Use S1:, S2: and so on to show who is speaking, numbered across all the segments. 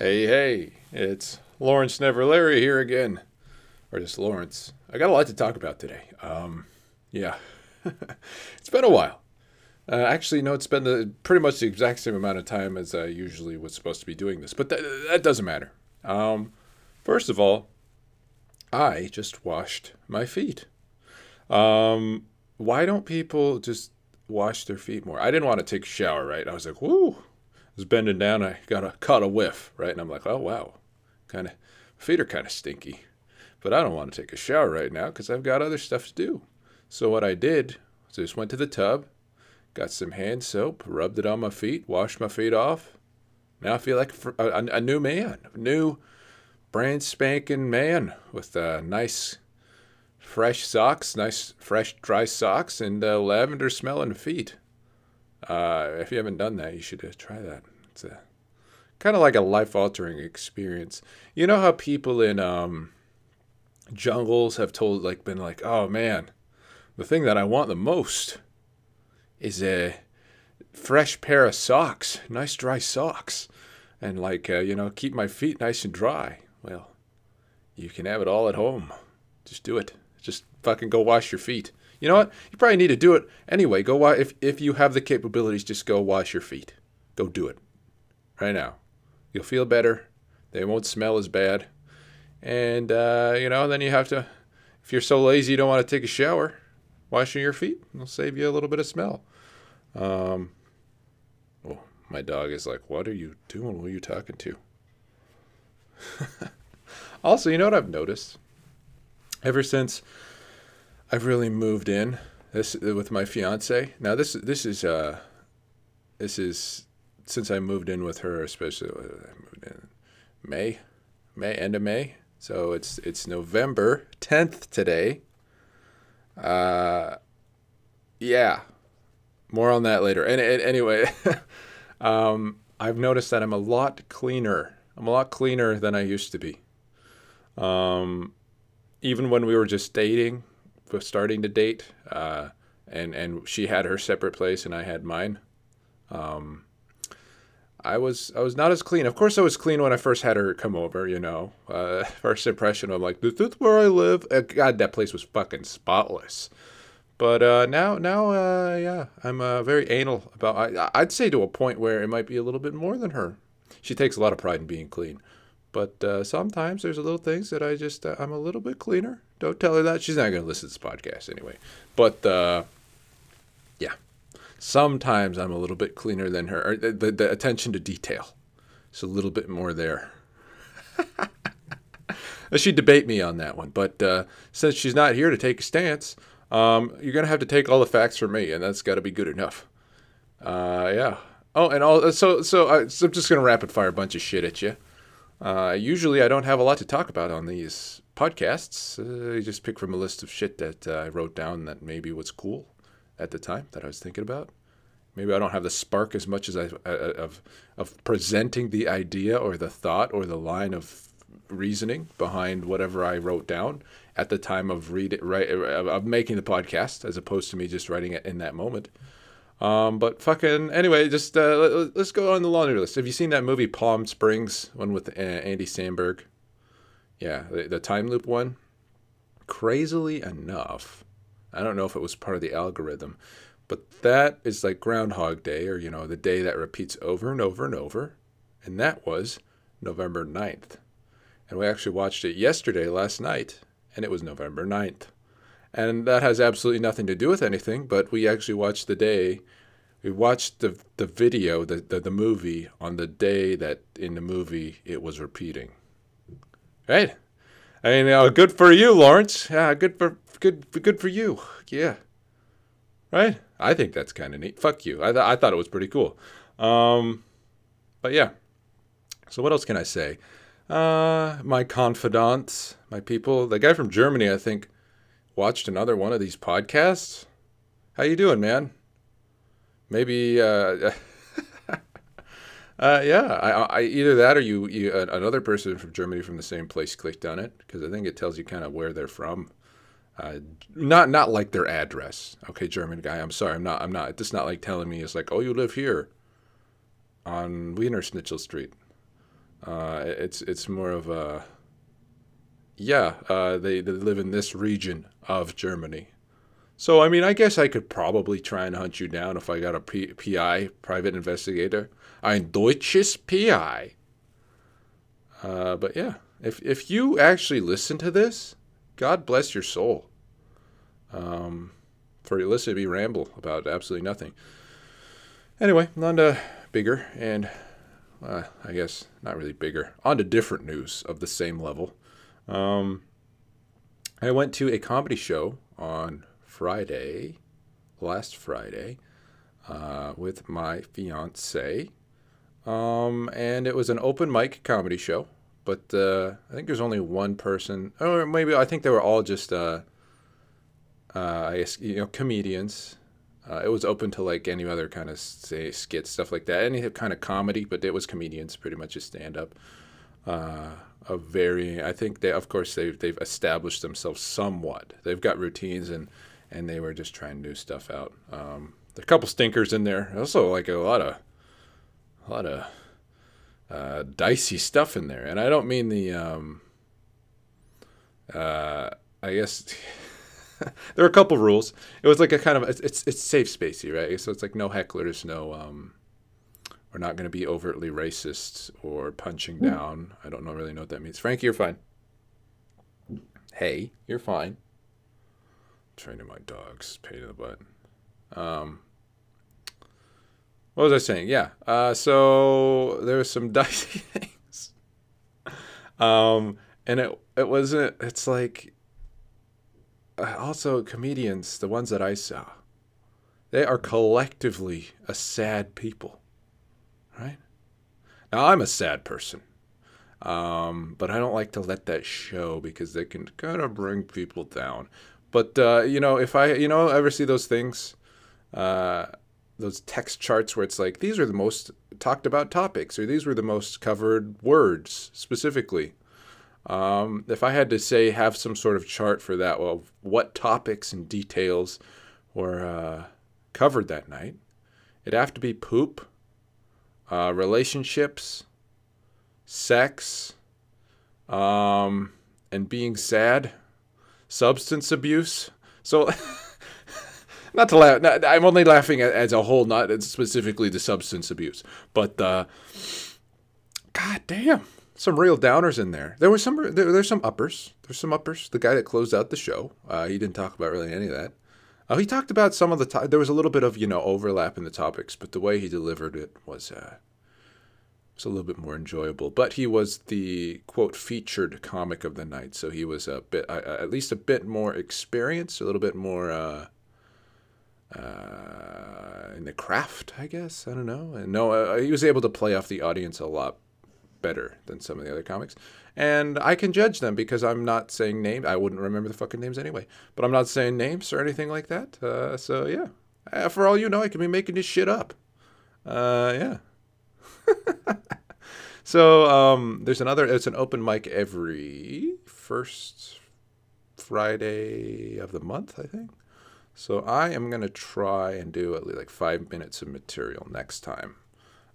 S1: Hey, hey, it's Lawrence Never Larry here again. Or just Lawrence. I got a lot to talk about today. Um, yeah. it's been a while. Uh, actually, no, it's been the, pretty much the exact same amount of time as I usually was supposed to be doing this, but that, that doesn't matter. Um, first of all, I just washed my feet. Um, why don't people just wash their feet more? I didn't want to take a shower, right? I was like, whoo, was bending down. I got a caught a whiff, right? And I'm like, oh wow, kind of feet are kind of stinky, but I don't want to take a shower right now because I've got other stuff to do. So what I did I just went to the tub, got some hand soap, rubbed it on my feet, washed my feet off. Now I feel like a, a, a new man, a new brand spanking man with uh, nice fresh socks, nice fresh dry socks, and uh, lavender smelling feet. Uh, if you haven't done that, you should try that. It's a kind of like a life altering experience. You know how people in um, jungles have told like been like, oh man, the thing that I want the most is a fresh pair of socks, nice dry socks, and like uh, you know keep my feet nice and dry. Well, you can have it all at home. Just do it. Just fucking go wash your feet. You know what? You probably need to do it anyway. Go wa- if if you have the capabilities, just go wash your feet. Go do it right now. You'll feel better. They won't smell as bad, and uh, you know. Then you have to. If you're so lazy you don't want to take a shower, washing your feet will save you a little bit of smell. Um, oh, my dog is like, "What are you doing? Who are you talking to?" also, you know what I've noticed? Ever since I've really moved in this with my fiance. Now this this is uh this is since I moved in with her, especially uh, I moved in May, May end of May. So it's it's November tenth today. Uh, yeah, more on that later. And, and anyway, um, I've noticed that I'm a lot cleaner. I'm a lot cleaner than I used to be. Um, even when we were just dating, was starting to date, uh, and and she had her separate place and I had mine. Um, I was I was not as clean. Of course, I was clean when I first had her come over. You know, uh, first impression I'm like, this is where I live. Uh, God, that place was fucking spotless. But uh, now, now, uh, yeah, I'm uh, very anal about. I, I'd say to a point where it might be a little bit more than her. She takes a lot of pride in being clean, but uh, sometimes there's a little things that I just I'm a little bit cleaner. Don't tell her that. She's not going to listen to this podcast anyway. But uh, yeah, sometimes I'm a little bit cleaner than her. The, the, the, attention to detail, it's a little bit more there. She'd debate me on that one, but uh, since she's not here to take a stance, um, you're gonna have to take all the facts from me, and that's got to be good enough. Uh, yeah. Oh, and all so so, I, so I'm just gonna rapid fire a bunch of shit at you. Uh, usually, I don't have a lot to talk about on these podcasts. Uh, I just pick from a list of shit that uh, I wrote down that maybe was cool at the time that I was thinking about. Maybe I don't have the spark as much as I uh, uh, of of presenting the idea or the thought or the line of reasoning behind whatever I wrote down at the time of read it, right of making the podcast, as opposed to me just writing it in that moment. Um, but fucking anyway, just uh, let's go on the laundry list. Have you seen that movie Palm Springs, one with uh, Andy Samberg? Yeah, the, the time loop one. Crazily enough, I don't know if it was part of the algorithm, but that is like Groundhog Day, or you know, the day that repeats over and over and over, and that was November 9th. And we actually watched it yesterday, last night, and it was November 9th. And that has absolutely nothing to do with anything, but we actually watched the day. We watched the, the video, the, the, the movie, on the day that in the movie it was repeating. Right? I mean, uh, good for you, Lawrence. Yeah, good for good good for you. Yeah. Right? I think that's kind of neat. Fuck you. I, th- I thought it was pretty cool. Um, but yeah. So what else can I say? Uh, my confidants, my people. The guy from Germany, I think, watched another one of these podcasts. How you doing, man? Maybe, uh, uh, yeah, I, I, either that or you, you uh, another person from Germany from the same place clicked on it because I think it tells you kind of where they're from. Uh, not not like their address. Okay, German guy. I'm sorry. I'm not. I'm not. It's not like telling me it's like, oh, you live here on Wiener Schnitzel Street. Uh, it's it's more of a yeah. Uh, they they live in this region of Germany. So I mean, I guess I could probably try and hunt you down if I got a P- PI, private investigator, ein deutsches PI. Uh, but yeah, if if you actually listen to this, God bless your soul. Um, for listening to me ramble about absolutely nothing. Anyway, on to bigger and uh, I guess not really bigger. On to different news of the same level. Um, I went to a comedy show on Friday, last Friday, uh, with my fiance. Um, and it was an open mic comedy show, but uh, I think there's only one person, or maybe I think they were all just, uh, uh you know, comedians uh, it was open to like any other kind of say skits, stuff like that, any kind of comedy, but it was comedians, pretty much a stand up. Uh, a very, I think they, of course, they've they've established themselves somewhat. They've got routines and and they were just trying new stuff out. Um, a couple stinkers in there. Also, like a lot of a lot of uh, dicey stuff in there, and I don't mean the. Um, uh, I guess there are a couple rules. It was like a kind of it's it's safe spacey, right? So it's like no hecklers, no um, we're not going to be overtly racist or punching hmm. down. I don't know really know what that means. Frankie, you're fine. Hey, you're fine. Training my dogs, pain in the butt. Um, what was I saying? Yeah. Uh, so there was some dicey things. Um, and it it wasn't. It's like uh, also comedians, the ones that I saw, they are collectively a sad people, right? Now I'm a sad person, um, but I don't like to let that show because they can kind of bring people down. But uh, you know, if I you know ever see those things, uh, those text charts where it's like these are the most talked about topics or these were the most covered words specifically um, if I had to say, have some sort of chart for that, well, what topics and details were uh, covered that night, it'd have to be poop, uh, relationships, sex, um, and being sad, substance abuse. So, not to laugh, not, I'm only laughing at, as a whole, not specifically the substance abuse, but uh, God damn some real downers in there. There was some there, there's some uppers. There's some uppers. The guy that closed out the show, uh, he didn't talk about really any of that. Uh, he talked about some of the to- there was a little bit of you know overlap in the topics, but the way he delivered it was uh, was a little bit more enjoyable. But he was the quote featured comic of the night, so he was a bit uh, at least a bit more experienced, a little bit more. Uh, in the craft, I guess. I don't know. No, uh, he was able to play off the audience a lot better than some of the other comics. And I can judge them because I'm not saying names. I wouldn't remember the fucking names anyway. But I'm not saying names or anything like that. Uh, so, yeah. Uh, for all you know, I could be making this shit up. Uh, yeah. so, um, there's another, it's an open mic every first Friday of the month, I think. So I am going to try and do at least like five minutes of material next time.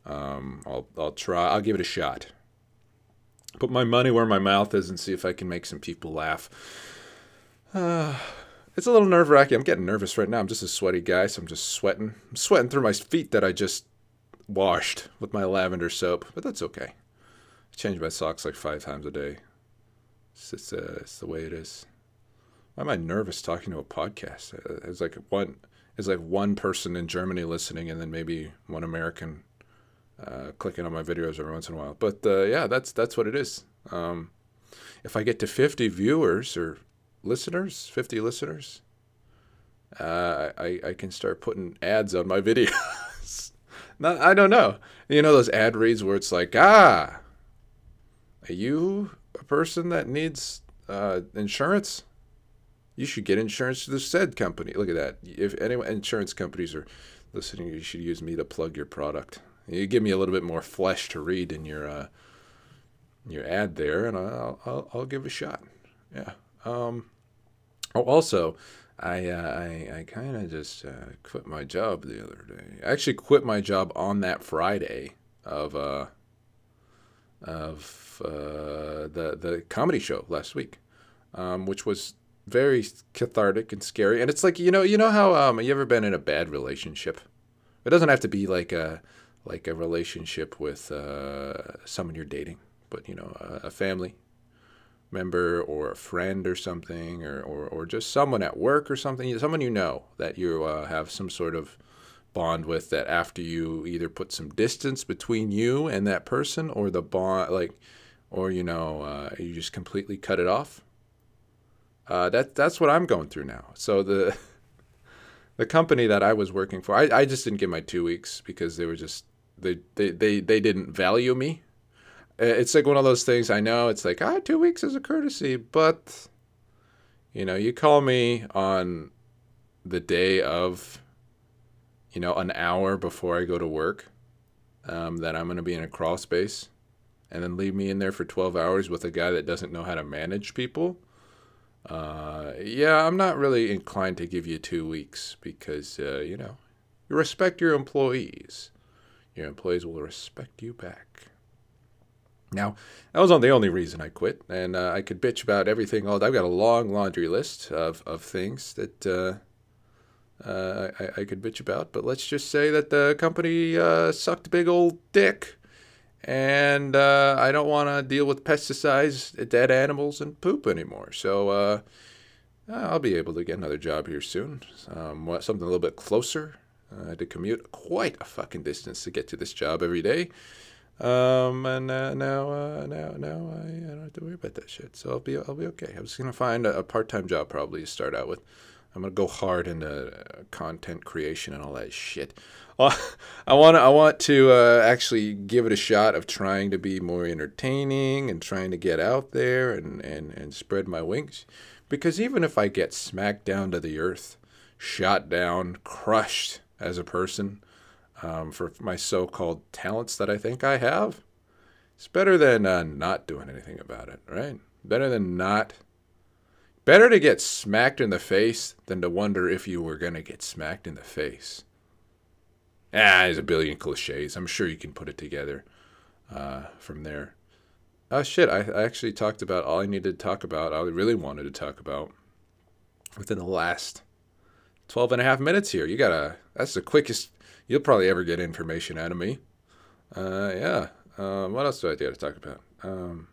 S1: Um, I'll I'll try. I'll give it a shot. Put my money where my mouth is and see if I can make some people laugh. Uh, it's a little nerve wracking. I'm getting nervous right now. I'm just a sweaty guy, so I'm just sweating. I'm sweating through my feet that I just washed with my lavender soap, but that's okay. I change my socks like five times a day. It's just, uh, it's the way it is. Why am I nervous talking to a podcast? Uh, it's like one, it's like one person in Germany listening, and then maybe one American uh, clicking on my videos every once in a while. But uh, yeah, that's that's what it is. Um, if I get to 50 viewers or listeners, 50 listeners, uh, I, I can start putting ads on my videos. Not, I don't know. You know those ad reads where it's like, ah, are you a person that needs uh, insurance? You should get insurance to the said company. Look at that. If any insurance companies are listening, you should use me to plug your product. You give me a little bit more flesh to read in your uh, your ad there, and I'll, I'll, I'll give a shot. Yeah. Um, oh, also, I uh, I, I kind of just uh, quit my job the other day. I actually quit my job on that Friday of uh, of uh, the the comedy show last week, um, which was very cathartic and scary. And it's like you know you know how um, you ever been in a bad relationship? It doesn't have to be like a like a relationship with uh, someone you're dating, but you know a, a family member or a friend or something, or, or, or just someone at work or something, someone you know that you uh, have some sort of bond with that after you either put some distance between you and that person or the bond like or you know uh, you just completely cut it off uh, that that's what i'm going through now so the the company that i was working for i, I just didn't get my two weeks because they were just they, they they they didn't value me it's like one of those things i know it's like ah two weeks is a courtesy but you know you call me on the day of you know, an hour before I go to work um, that I'm going to be in a crawl space and then leave me in there for 12 hours with a guy that doesn't know how to manage people. Uh, yeah, I'm not really inclined to give you two weeks because, uh, you know, you respect your employees. Your employees will respect you back. Now, that wasn't the only reason I quit, and uh, I could bitch about everything all. I've got a long laundry list of, of things that uh, uh, I, I, could bitch about, but let's just say that the company uh, sucked big old dick, and uh, I don't want to deal with pesticides, dead animals, and poop anymore. So uh, I'll be able to get another job here soon, um, something a little bit closer. I had to commute quite a fucking distance to get to this job every day. Um, and uh, now, uh, now, now I, I, don't have to worry about that shit. So I'll be, I'll be okay. I was gonna find a, a part-time job probably to start out with. I'm gonna go hard into uh, content creation and all that shit. I want I want to uh, actually give it a shot of trying to be more entertaining and trying to get out there and, and, and spread my wings. Because even if I get smacked down to the earth, shot down, crushed as a person um, for my so-called talents that I think I have, it's better than uh, not doing anything about it, right? Better than not Better to get smacked in the face than to wonder if you were going to get smacked in the face. Ah, there's a billion cliches. I'm sure you can put it together uh, from there. Oh, shit. I, I actually talked about all I needed to talk about, I really wanted to talk about within the last 12 and a half minutes here. You got to, that's the quickest you'll probably ever get information out of me. Uh, yeah. Uh, what else do I got to talk about? Um,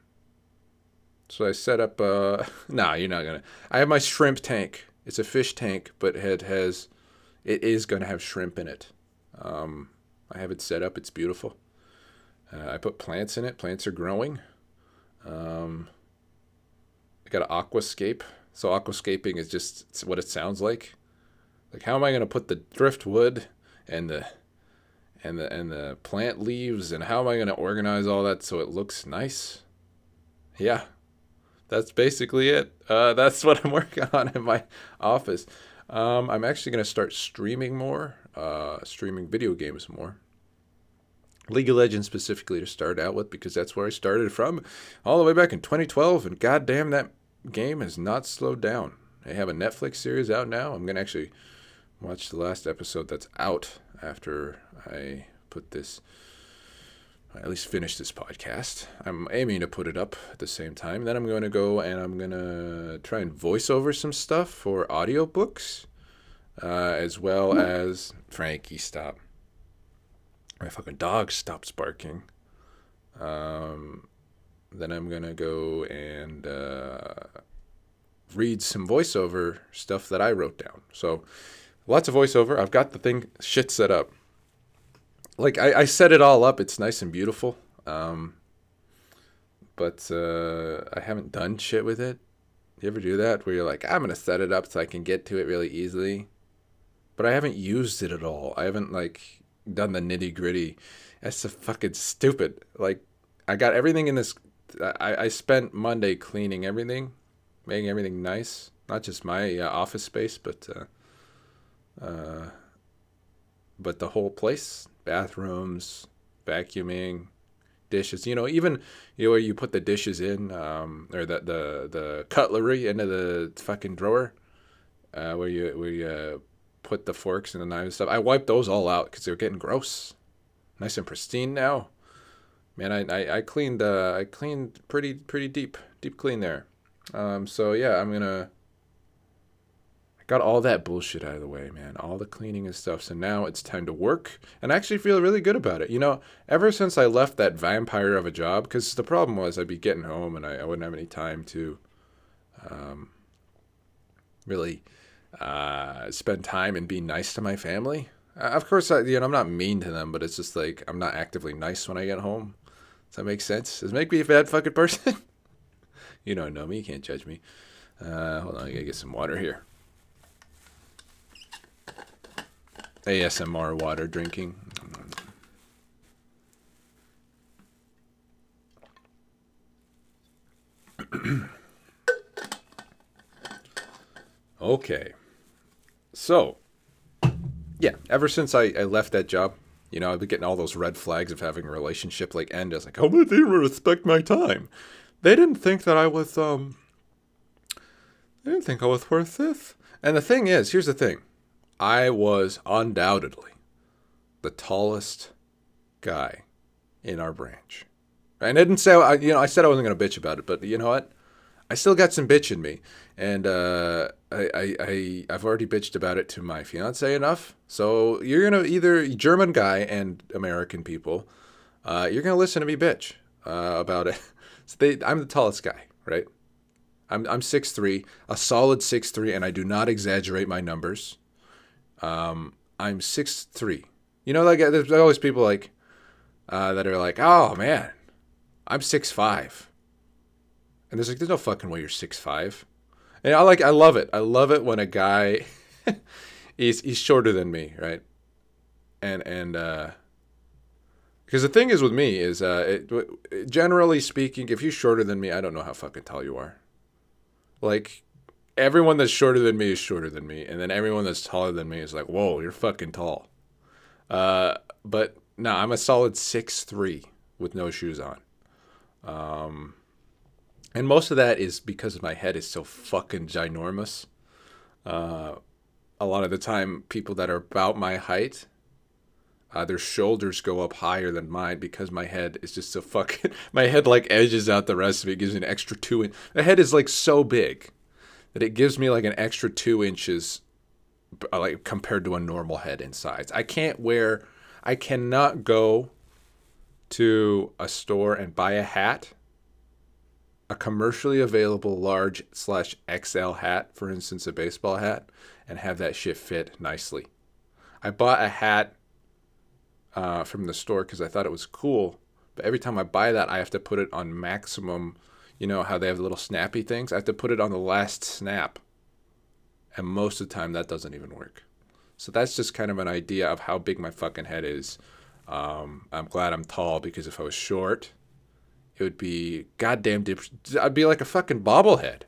S1: so I set up. Uh, nah, you're not gonna. I have my shrimp tank. It's a fish tank, but it has, it is gonna have shrimp in it. Um, I have it set up. It's beautiful. Uh, I put plants in it. Plants are growing. Um, I got an aquascape. So aquascaping is just what it sounds like. Like how am I gonna put the driftwood and the and the and the plant leaves and how am I gonna organize all that so it looks nice? Yeah, that's basically it. Uh, that's what I'm working on in my office. Um, I'm actually going to start streaming more, uh, streaming video games more. League of Legends specifically to start out with because that's where I started from all the way back in 2012. And goddamn, that game has not slowed down. They have a Netflix series out now. I'm going to actually watch the last episode that's out after I put this at least finish this podcast. I'm aiming to put it up at the same time. Then I'm going to go and I'm going to try and voice over some stuff for audiobooks, uh, as well as Frankie, stop. My fucking dog stops barking. Um, then I'm to go and uh, read some voiceover stuff that I wrote down. So lots of voiceover. I've got the thing shit set up like I, I set it all up. It's nice and beautiful. Um, but uh, I haven't done shit with it. You ever do that where you're like, I'm gonna set it up so I can get to it really easily, but I haven't used it at all. I haven't like done the nitty gritty. That's fucking stupid. Like I got everything in this. I I spent Monday cleaning everything, making everything nice. Not just my uh, office space, but uh, uh, but the whole place bathrooms, vacuuming, dishes. You know, even you know where you put the dishes in, um, or the the the cutlery into the fucking drawer, uh, where you where you uh, put the forks and the knives and stuff. I wiped those all out because they were getting gross. Nice and pristine now. man, I, I, I cleaned uh, I cleaned pretty pretty deep deep clean there. Um, so yeah, I'm gonna I got all that bullshit out of the way, man. All the cleaning and stuff. So now it's time to work, and I actually feel really good about it. You know, ever since I left that vampire of a job, because the problem was I'd be getting home and I, I wouldn't have any time to, um, really, uh, spend time and be nice to my family. Uh, of course, I, you know, I'm not mean to them, but it's just like I'm not actively nice when I get home. Does that make sense? Does it make me a bad fucking person? you don't know me. You can't judge me. Uh, hold on, I gotta get some water here. ASMR water drinking. okay. So, yeah, ever since I, I left that job, you know, I've been getting all those red flags of having a relationship like end. I was like, oh, but they respect my time. They didn't think that I was, um, they didn't think I was worth this. And the thing is, here's the thing I was undoubtedly the tallest guy in our branch. And I didn't say, you know, I said I wasn't going to bitch about it, but you know what? I still got some bitch in me. And uh, I, I, I, I've already bitched about it to my fiance enough. So you're to either, German guy and American people, uh, you're to listen to me bitch uh, about it. so they, I'm the tallest guy, right? I'm, I'm 6'3", a solid six three, and I do not exaggerate my numbers. Um, I'm six three. You know, like there's always people like uh, that are like, oh man, I'm 6'5". And there's like, there's no fucking way you're six five. And I like, I love it. I love it when a guy, he's he's shorter than me, right? And and uh, because the thing is with me is, uh, it, generally speaking, if you're shorter than me, I don't know how fucking tall you are. Like everyone that's shorter than me is shorter than me, and then everyone that's taller than me is like, whoa, you're fucking tall. Uh, but no, I'm a solid six three with no shoes on. Um, and most of that is because my head is so fucking ginormous. Uh, a lot of the time, people that are about my height, uh, their shoulders go up higher than mine because my head is just so fucking. My head like edges out the rest of it, gives me an extra two. In- the head is like so big that it gives me like an extra two inches, uh, like compared to a normal head in size. I can't wear. I cannot go to a store and buy a hat a commercially available large slash XL hat, for instance, a baseball hat, and have that shit fit nicely. I bought a hat uh, from the store because I thought it was cool, but every time I buy that, I have to put it on maximum. You know how they have the little snappy things? I have to put it on the last snap. And most of the time, that doesn't even work. So that's just kind of an idea of how big my fucking head is. Um, I'm glad I'm tall because if I was short, it would be goddamn. Dip- I'd be like a fucking bobblehead.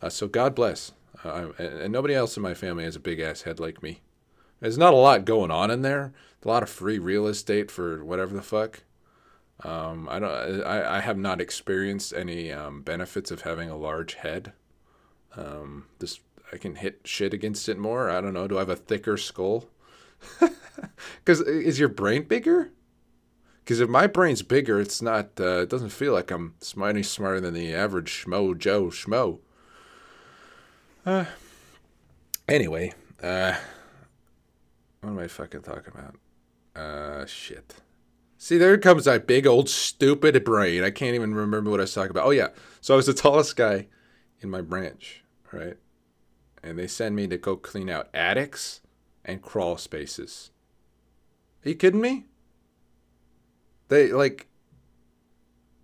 S1: Uh, so God bless. Uh, and nobody else in my family has a big ass head like me. There's not a lot going on in there. A lot of free real estate for whatever the fuck. Um, I don't. I, I have not experienced any um, benefits of having a large head. Um, this I can hit shit against it more. I don't know. Do I have a thicker skull? Because is your brain bigger? Because if my brain's bigger, it's not. Uh, it doesn't feel like I'm any smarter than the average schmo Joe schmo. Uh, anyway, uh, what am I fucking talking about? Uh, shit. See, there comes that big old stupid brain. I can't even remember what I was talking about. Oh yeah, so I was the tallest guy in my branch, right? And they send me to go clean out attics and crawl spaces. Are you kidding me? They like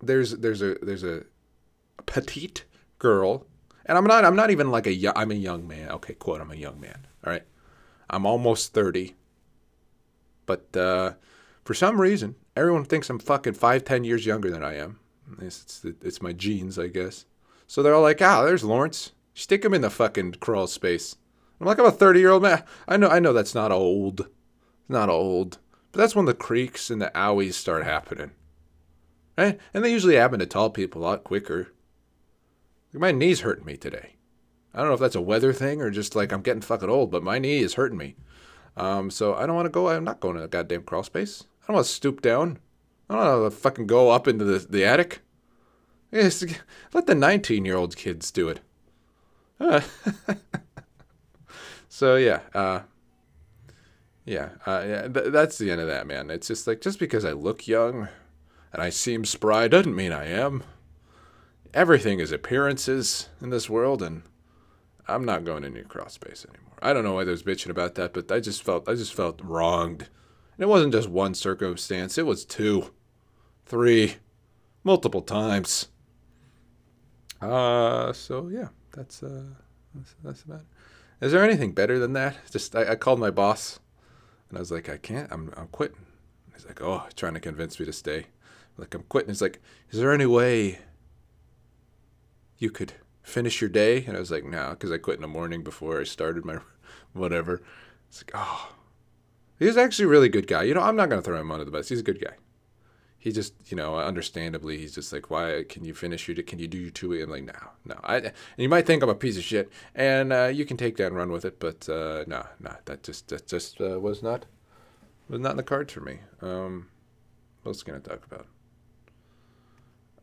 S1: there's there's a there's a, petite girl, and I'm not I'm not even like a I'm a young man. Okay, quote I'm a young man. All right, I'm almost thirty, but uh, for some reason everyone thinks I'm fucking five ten years younger than I am. It's, it's, it's my genes, I guess. So they're all like, ah, there's Lawrence. Stick him in the fucking crawl space. I'm like, I'm a 30 year old man. I know, I know that's not old. Not old. But that's when the creaks and the owies start happening. Right? And they usually happen to tall people a lot quicker. My knee's hurting me today. I don't know if that's a weather thing or just like I'm getting fucking old, but my knee is hurting me. Um, so I don't want to go. I'm not going to a goddamn crawl space. I don't want to stoop down. I don't know, fucking go up into the, the attic. Yes, let the 19 year old kids do it. Uh, so yeah, uh, yeah, uh, yeah. Th- that's the end of that, man. It's just like just because I look young and I seem spry doesn't mean I am. Everything is appearances in this world, and I'm not going to New Cross Space anymore. I don't know why there's bitching about that, but I just felt I just felt wronged. And it wasn't just one circumstance; it was two, three, multiple times. Uh, so yeah, that's uh, that's, that's about it. Is there anything better than that? Just I, I called my boss, and I was like, I can't. I'm I'm quitting. He's like, oh, trying to convince me to stay. I'm like I'm quitting. He's like, is there any way you could finish your day? And I was like, no, because I quit in the morning before I started my whatever. It's like, oh, he's actually a really good guy. You know, I'm not gonna throw him under the bus. He's a good guy he just you know understandably he's just like why can you finish your can you do your two i'm like no no i and you might think i'm a piece of shit and uh, you can take that and run with it but uh, no no that just that just uh, was not was not in the cards for me. Um what else talk about?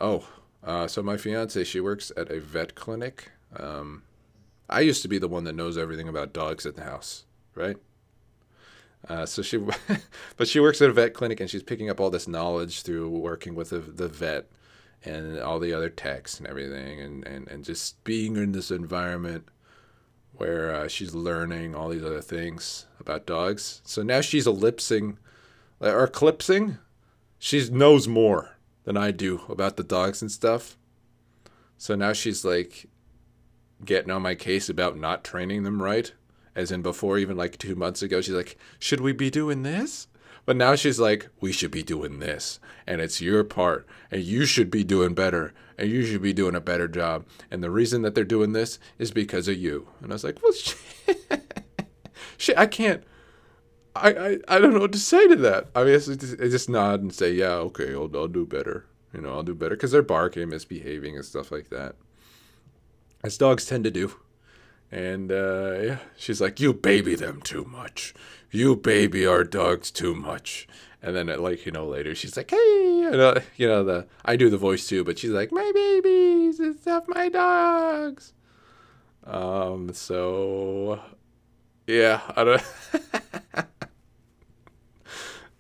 S1: Oh uh, so my fiance she works at a vet clinic. Um i used to be the one that knows everything about dogs at the house right uh, so she, but she works at a vet clinic and she's picking up all this knowledge through working with the, the vet and all the other techs and everything, and, and, and just being in this environment where uh, she's learning all these other things about dogs. So now she's ellipsing or eclipsing. She knows more than I do about the dogs and stuff. So now she's like getting on my case about not training them right as in before, even like two months ago, she's like, should we be doing this? But now she's like, we should be doing this. And it's your part. And you should be doing better. And you should be doing a better job. And the reason that they're doing this is because of you. And I was like, well, shit. I can't. I, I, I don't know what to say to that. I mean, I just, I just nod and say, yeah, okay, I'll, I'll do better. You know, I'll do better. Because they're barking, misbehaving, and stuff like that. As dogs tend to do. And uh, yeah, she's like, "You baby them too much. You baby our dogs too much." And then, like you know, later she's like, "Hey, you know, you know the I do the voice too, but she's like, my babies and stuff, my dogs." Um. So, yeah, I don't.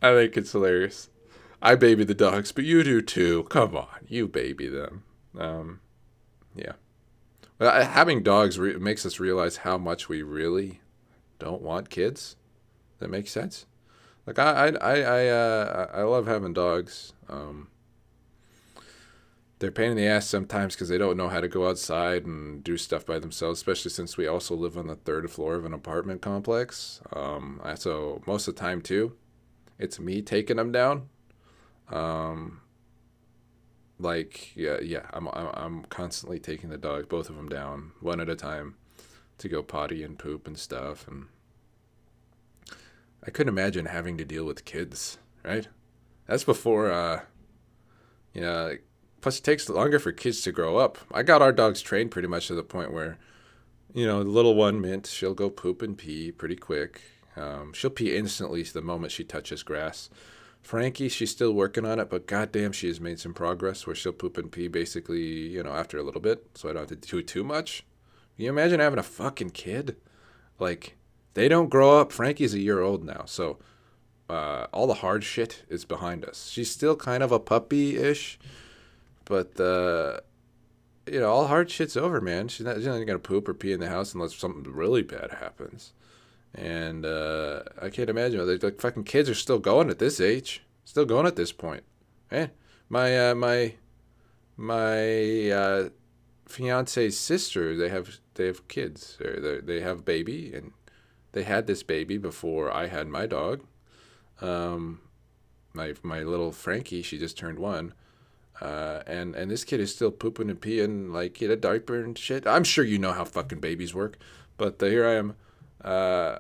S1: I think it's hilarious. I baby the dogs, but you do too. Come on, you baby them. Um, yeah. Having dogs re- makes us realize how much we really don't want kids. That makes sense. Like I, I, I, I, uh, I love having dogs. Um, they're pain in the ass sometimes because they don't know how to go outside and do stuff by themselves. Especially since we also live on the third floor of an apartment complex. Um, so most of the time too, it's me taking them down. Um, like yeah yeah I'm, I'm i'm constantly taking the dog both of them down one at a time to go potty and poop and stuff and i couldn't imagine having to deal with kids right? That's before uh you know plus it takes longer for kids to grow up. I got our dogs trained pretty much to the point where you know the little one mint she'll go poop and pee pretty quick. Um, she'll pee instantly the moment she touches grass Frankie, she's still working on it, but goddamn, she has made some progress where she'll poop and pee basically, you know, after a little bit, so I don't have to do too much. Can you imagine having a fucking kid? Like, they don't grow up. Frankie's a year old now, so uh, all the hard shit is behind us. She's still kind of a puppy ish, but uh, you know, all hard shit's over, man. She's not, she's not gonna poop or pee in the house unless something really bad happens. And uh, I can't imagine. Like, like fucking kids are still going at this age, still going at this point. Man, my uh, my my uh, fiance's sister, they have they have kids. They they have a baby, and they had this baby before I had my dog. Um, my my little Frankie, she just turned one. Uh, and and this kid is still pooping and peeing like in a diaper and shit. I'm sure you know how fucking babies work, but uh, here I am uh,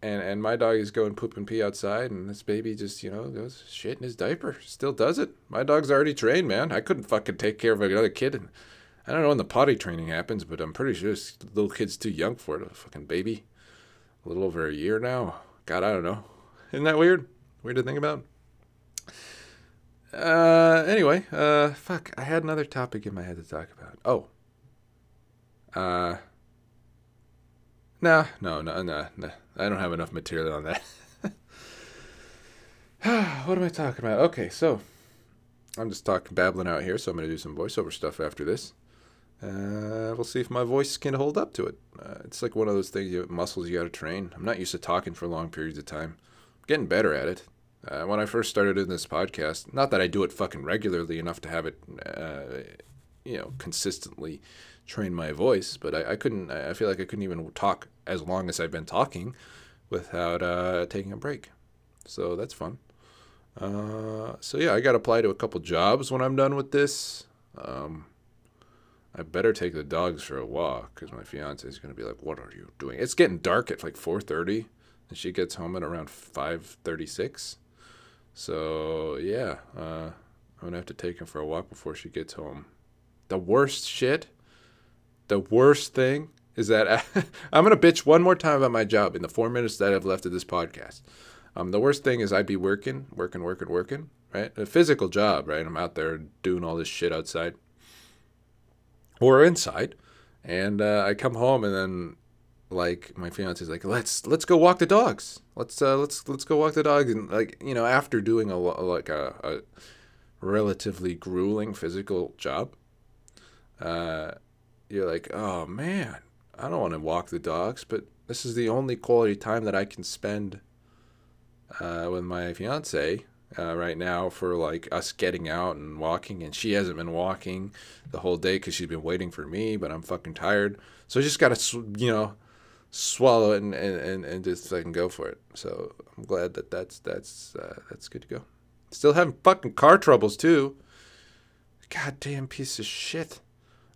S1: and and my dog is going poop and pee outside, and this baby just you know goes shit in his diaper. Still does it. My dog's already trained, man. I couldn't fucking take care of another kid. And I don't know when the potty training happens, but I'm pretty sure this little kid's too young for it. A fucking baby, a little over a year now. God, I don't know. Isn't that weird? Weird to think about. Uh, anyway, uh, fuck, I had another topic in my head to talk about. Oh. Uh. Nah, no, no, no, no. I don't have enough material on that. what am I talking about? Okay, so I'm just talking babbling out here, so I'm going to do some voiceover stuff after this. Uh, we'll see if my voice can hold up to it. Uh, it's like one of those things, you have muscles you got to train. I'm not used to talking for long periods of time. I'm getting better at it. Uh, when I first started in this podcast, not that I do it fucking regularly enough to have it, uh, you know, consistently train my voice, but I, I, couldn't. I feel like I couldn't even talk as long as I've been talking without uh, taking a break. So that's fun. Uh, so yeah, I got to apply to a couple jobs when I'm done with this. Um, I better take the dogs for a walk because my fiance is going to be like, "What are you doing?" It's getting dark at like 4:30, and she gets home at around 5:36. So yeah, uh, I'm gonna have to take him for a walk before she gets home. The worst shit, the worst thing is that I, I'm gonna bitch one more time about my job in the four minutes that I've left of this podcast. Um, the worst thing is I'd be working, working, working, working, right? A physical job, right? I'm out there doing all this shit outside or inside, and uh, I come home and then like my fiance's like let's let's go walk the dogs let's uh let's let's go walk the dogs and like you know after doing a like a, a relatively grueling physical job uh you're like oh man i don't want to walk the dogs but this is the only quality time that i can spend uh, with my fiance uh, right now for like us getting out and walking. And she hasn't been walking the whole day because she's been waiting for me but i'm fucking tired. So i just gotta you know swallow it and, and, and just fucking go for it. So i'm glad that that's that's uh, that's good to go. Still having fucking car troubles too. Goddamn piece of shit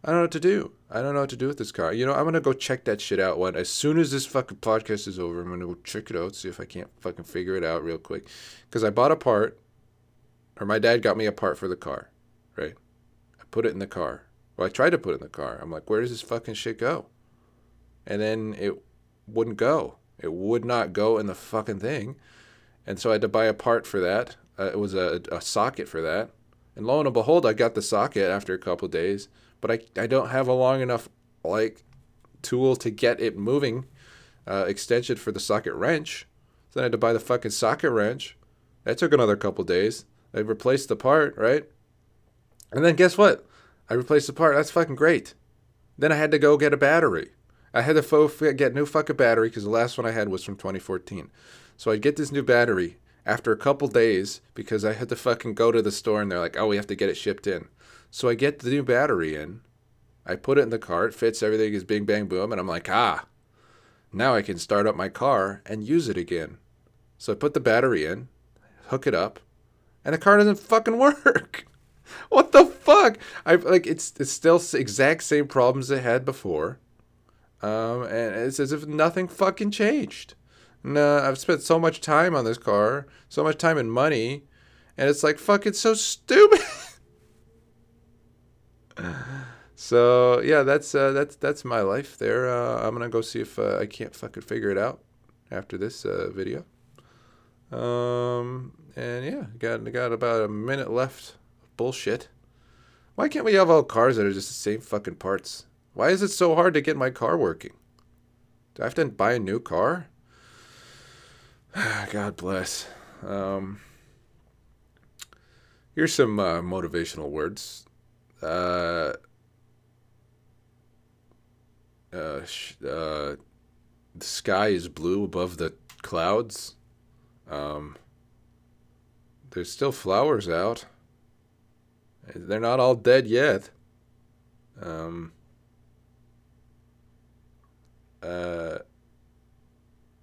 S1: I don't know what to do. I don't know what to do with this car. You know, I'm gonna go check that shit out. When as soon as this fucking podcast is over, I'm gonna go check it out, see if I can't fucking figure it out real quick. Because I bought a part, or my dad got me a part for the car, right? I put it in the car. Well, I tried to put it in the car. I'm like, where does this fucking shit go? And then it wouldn't go. It would not go in the fucking thing. And so I had to buy a part for that. Uh, it was a, a socket for that. And lo and behold, I got the socket after a couple days but I, I don't have a long enough like tool to get it moving uh, extension for the socket wrench. So then I had to buy the fucking socket wrench. That took another couple days. I replaced the part, right? And then guess what? I replaced the part. That's fucking great. Then I had to go get a battery. I had to fo- get new fucking battery because the last one I had was from 2014. So I get this new battery after a couple days because I had to fucking go to the store and they're like, oh, we have to get it shipped in. So I get the new battery in. I put it in the car. It fits everything is bing bang boom. And I'm like, ah, now I can start up my car and use it again. So I put the battery in, hook it up, and the car doesn't fucking work. what the fuck? I like it's it's still exact same problems it had before, um, and it's as if nothing fucking changed. No, I've spent so much time on this car, so much time and money, and it's like fuck, it's so stupid. so yeah, that's uh, that's that's my life there. Uh, I'm gonna go see if uh, I can't fucking figure it out after this uh, video. Um, and yeah, got got about a minute left. Of bullshit. Why can't we have all cars that are just the same fucking parts? Why is it so hard to get my car working? Do I have to buy a new car? God bless. Um, here's some uh, motivational words uh, uh, uh, the sky is blue above the clouds. Um, there's still flowers out. They're not all dead yet. Um, uh,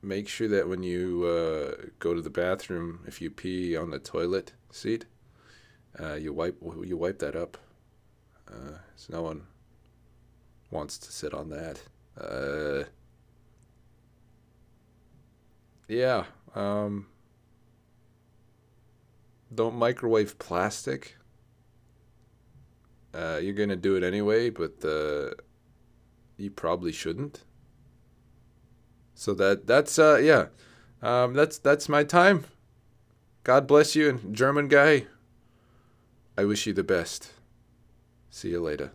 S1: make sure that when you uh, go to the bathroom, if you pee on the toilet seat, uh, you wipe you wipe that up. Uh, so no one wants to sit on that. Uh, yeah. Um, don't microwave plastic. Uh, you're gonna do it anyway, but uh, you probably shouldn't. So that that's uh yeah, um, that's that's my time. God bless you, and German guy. I wish you the best. See you later.